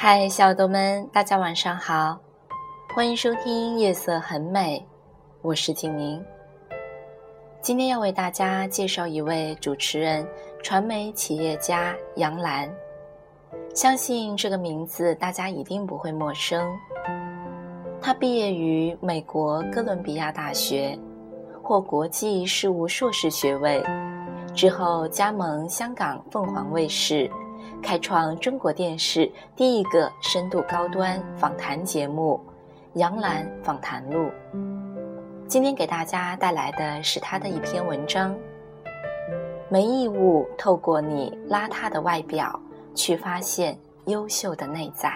嗨，小耳朵们，大家晚上好，欢迎收听《夜色很美》，我是景宁。今天要为大家介绍一位主持人、传媒企业家杨澜。相信这个名字大家一定不会陌生。他毕业于美国哥伦比亚大学，获国际事务硕士学位，之后加盟香港凤凰卫视。开创中国电视第一个深度高端访谈节目《杨澜访谈录》。今天给大家带来的是他的一篇文章：没义务透过你邋遢的外表去发现优秀的内在。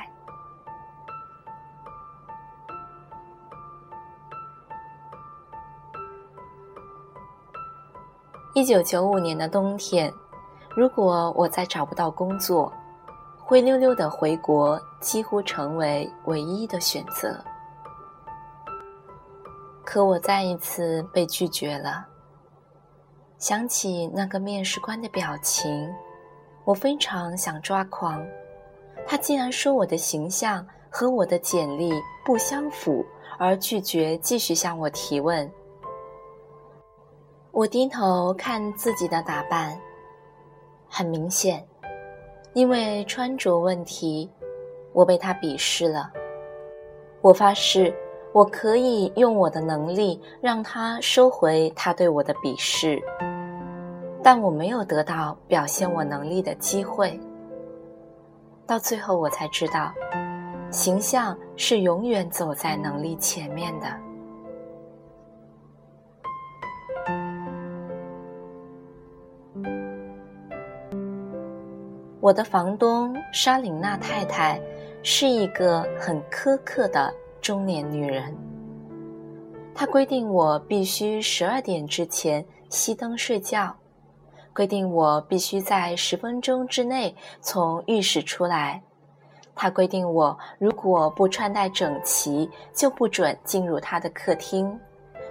一九九五年的冬天。如果我再找不到工作，灰溜溜的回国几乎成为唯一的选择。可我再一次被拒绝了。想起那个面试官的表情，我非常想抓狂。他竟然说我的形象和我的简历不相符，而拒绝继续向我提问。我低头看自己的打扮。很明显，因为穿着问题，我被他鄙视了。我发誓，我可以用我的能力让他收回他对我的鄙视，但我没有得到表现我能力的机会。到最后，我才知道，形象是永远走在能力前面的。我的房东莎琳娜太太是一个很苛刻的中年女人。她规定我必须十二点之前熄灯睡觉，规定我必须在十分钟之内从浴室出来。她规定我如果不穿戴整齐，就不准进入她的客厅，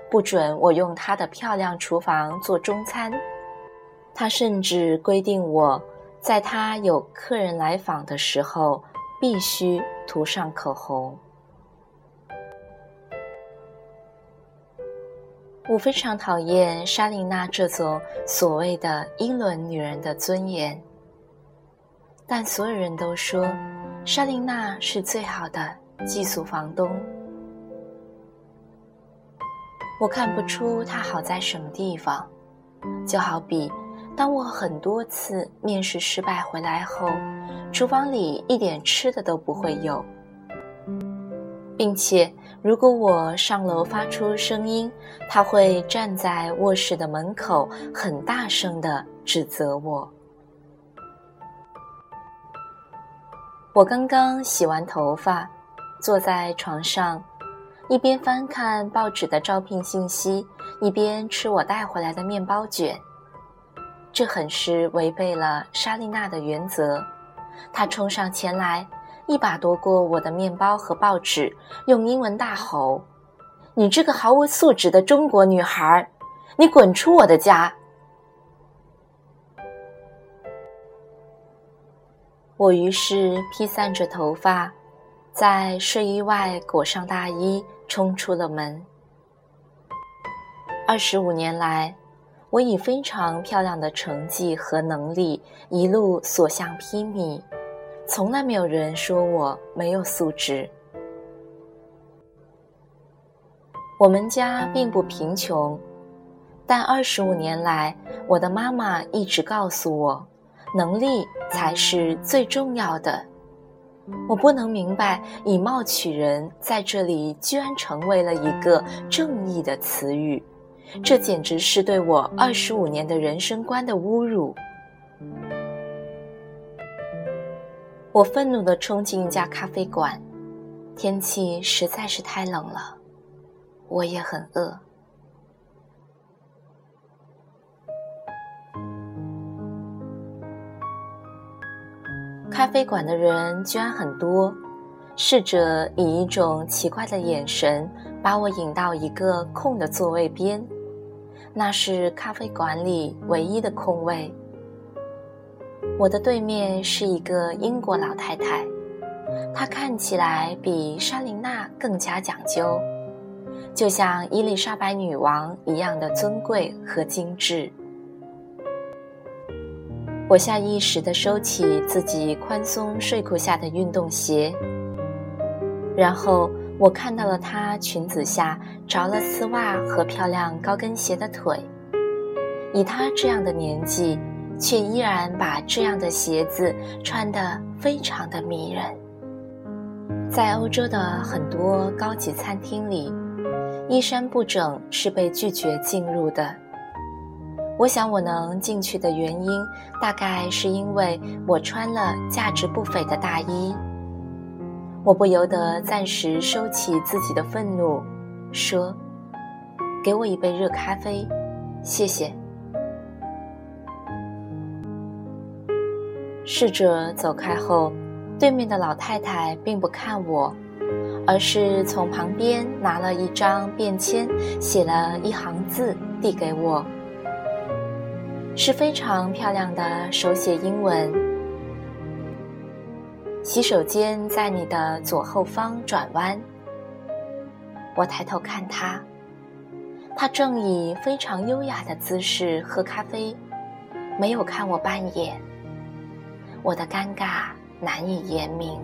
不准我用她的漂亮厨房做中餐。她甚至规定我。在他有客人来访的时候，必须涂上口红。我非常讨厌莎琳娜这种所谓的英伦女人的尊严，但所有人都说莎琳娜是最好的寄宿房东。我看不出她好在什么地方，就好比。当我很多次面试失败回来后，厨房里一点吃的都不会有，并且如果我上楼发出声音，他会站在卧室的门口，很大声的指责我。我刚刚洗完头发，坐在床上，一边翻看报纸的招聘信息，一边吃我带回来的面包卷。这很是违背了莎莉娜的原则。她冲上前来，一把夺过我的面包和报纸，用英文大吼：“你这个毫无素质的中国女孩，你滚出我的家！”我于是披散着头发，在睡衣外裹上大衣，冲出了门。二十五年来。我以非常漂亮的成绩和能力一路所向披靡，从来没有人说我没有素质。我们家并不贫穷，但二十五年来，我的妈妈一直告诉我，能力才是最重要的。我不能明白“以貌取人”在这里居然成为了一个正义的词语。这简直是对我二十五年的人生观的侮辱！我愤怒地冲进一家咖啡馆，天气实在是太冷了，我也很饿。咖啡馆的人居然很多，试着以一种奇怪的眼神把我引到一个空的座位边。那是咖啡馆里唯一的空位。我的对面是一个英国老太太，她看起来比莎琳娜更加讲究，就像伊丽莎白女王一样的尊贵和精致。我下意识地收起自己宽松睡裤下的运动鞋，然后我看到了她裙子下着了丝袜和漂亮高跟鞋的腿。以她这样的年纪，却依然把这样的鞋子穿得非常的迷人。在欧洲的很多高级餐厅里，衣衫不整是被拒绝进入的。我想，我能进去的原因，大概是因为我穿了价值不菲的大衣。我不由得暂时收起自己的愤怒，说：“给我一杯热咖啡，谢谢。”侍者走开后，对面的老太太并不看我，而是从旁边拿了一张便签，写了一行字递给我。是非常漂亮的手写英文。洗手间在你的左后方转弯。我抬头看他，他正以非常优雅的姿势喝咖啡，没有看我半眼。我的尴尬难以言明。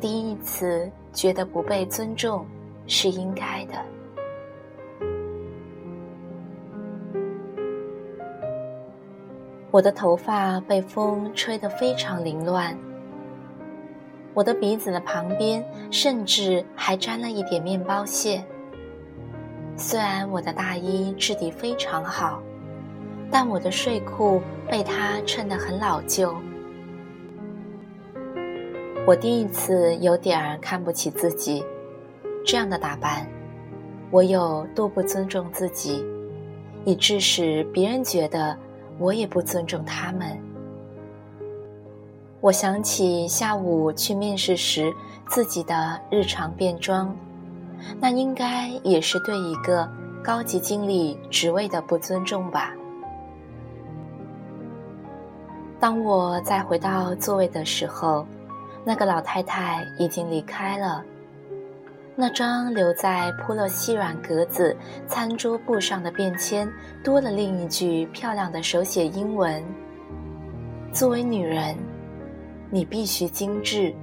第一次觉得不被尊重是应该的。我的头发被风吹得非常凌乱，我的鼻子的旁边甚至还沾了一点面包屑。虽然我的大衣质地非常好，但我的睡裤被它衬得很老旧。我第一次有点儿看不起自己，这样的打扮，我有多不尊重自己，以致使别人觉得。我也不尊重他们。我想起下午去面试时自己的日常便装，那应该也是对一个高级经理职位的不尊重吧。当我再回到座位的时候，那个老太太已经离开了。那张留在铺了细软格子餐桌布上的便签，多了另一句漂亮的手写英文：“作为女人，你必须精致，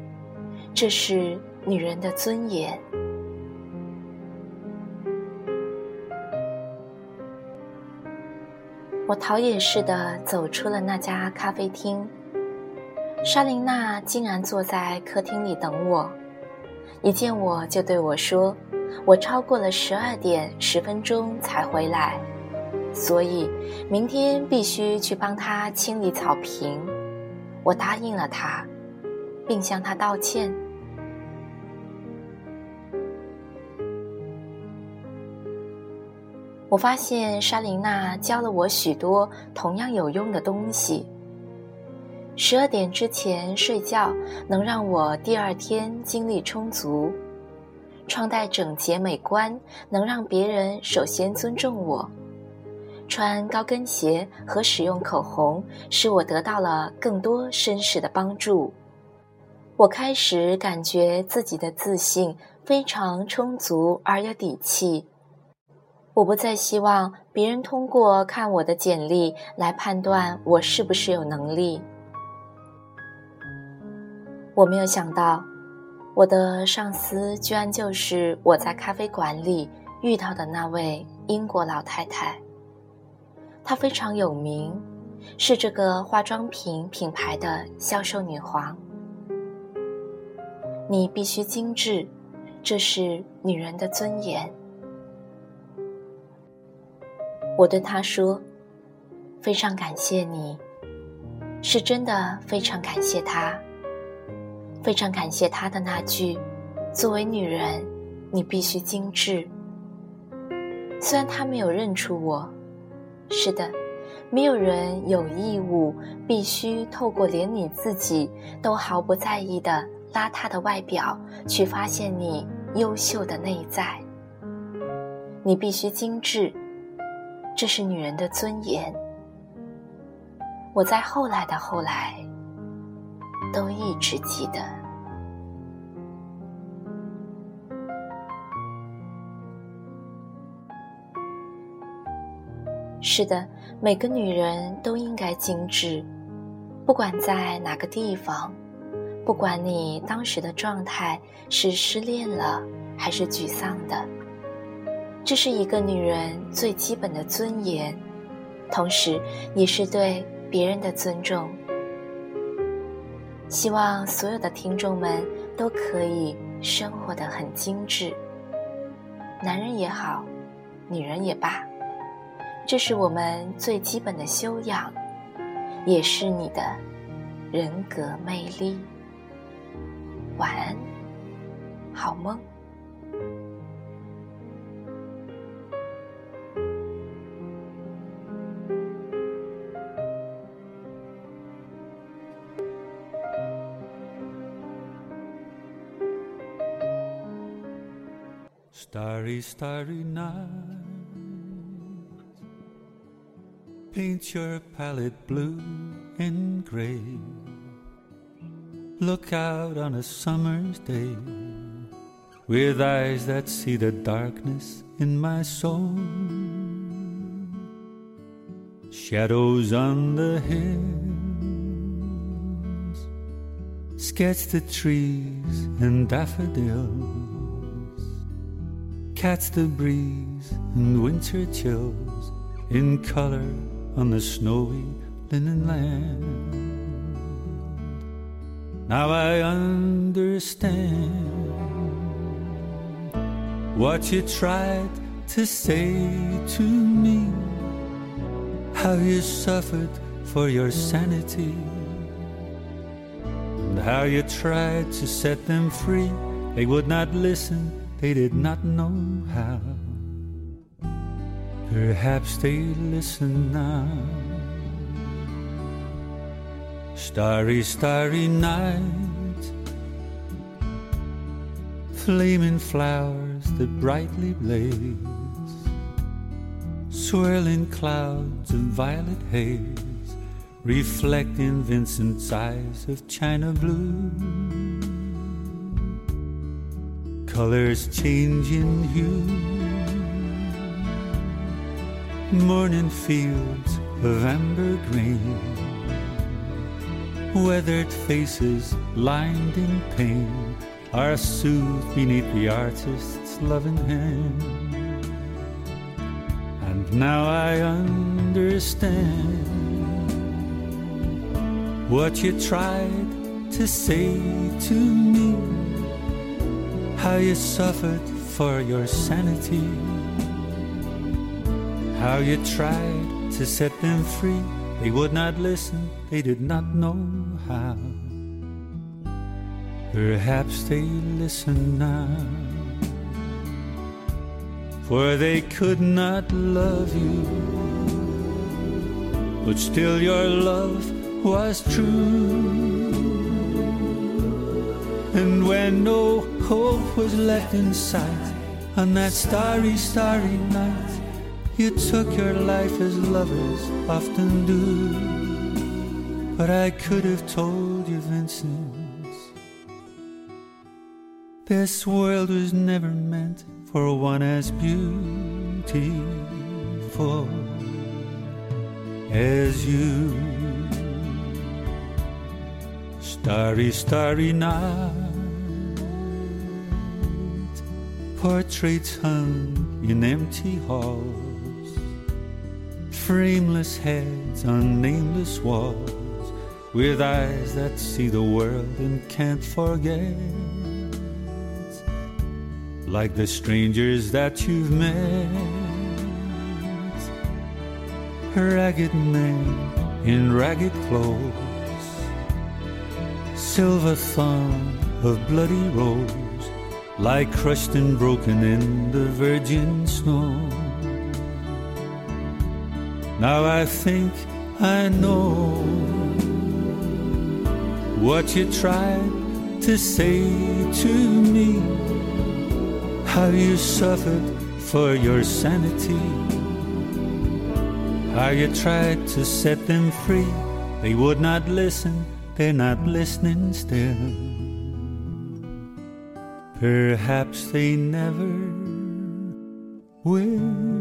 这是女人的尊严。”我逃也似的走出了那家咖啡厅，莎琳娜竟然坐在客厅里等我。一见我就对我说：“我超过了十二点十分钟才回来，所以明天必须去帮她清理草坪。”我答应了他，并向他道歉。我发现莎琳娜教了我许多同样有用的东西。十二点之前睡觉能让我第二天精力充足，穿戴整洁美观能让别人首先尊重我，穿高跟鞋和使用口红使我得到了更多绅士的帮助。我开始感觉自己的自信非常充足而有底气，我不再希望别人通过看我的简历来判断我是不是有能力。我没有想到，我的上司居然就是我在咖啡馆里遇到的那位英国老太太。她非常有名，是这个化妆品品牌的销售女皇。你必须精致，这是女人的尊严。我对她说：“非常感谢你，是真的非常感谢她。”非常感谢他的那句：“作为女人，你必须精致。”虽然他没有认出我，是的，没有人有义务必须透过连你自己都毫不在意的邋遢的外表去发现你优秀的内在。你必须精致，这是女人的尊严。我在后来的后来。都一直记得。是的，每个女人都应该精致，不管在哪个地方，不管你当时的状态是失恋了还是沮丧的，这是一个女人最基本的尊严，同时也是对别人的尊重。希望所有的听众们都可以生活的很精致，男人也好，女人也罢。这是我们最基本的修养，也是你的人格魅力。晚安，好梦。Starry, starry night. Paint your palette blue and gray. Look out on a summer's day with eyes that see the darkness in my soul. Shadows on the hills, sketch the trees and daffodils, catch the breeze and winter chills in color on the snowy linen land. Now I understand what you tried to say to me, how you suffered for your sanity, and how you tried to set them free. They would not listen, they did not know how. Perhaps they listen now. Starry, starry night, flaming flowers that brightly blaze, swirling clouds of violet haze, reflecting Vincent's eyes of china blue. Colors changing hue morning fields of amber green, weathered faces lined in pain are soothed beneath the artist's loving hand. And now I understand what you tried to say to me, how you suffered for your sanity how you tried to set them free. They would not listen, they did not know how. Perhaps they listen now. For they could not love you, but still your love was true. And when no hope was left in sight on that starry, starry night, you took your life as lovers often do. But I could have told you, Vincent, this world was never meant for one as beautiful as you. Starry, starry night, portraits hung in empty halls frameless heads on nameless walls, with eyes that see the world and can't forget. Like the strangers that you've met, ragged men in ragged clothes, silver thorn of bloody rose, lie crushed and broken in the virgin snow. Now I think I know what you tried to say to me, how you suffered for your sanity, how you tried to set them free. They would not listen, they're not listening still. Perhaps they never will.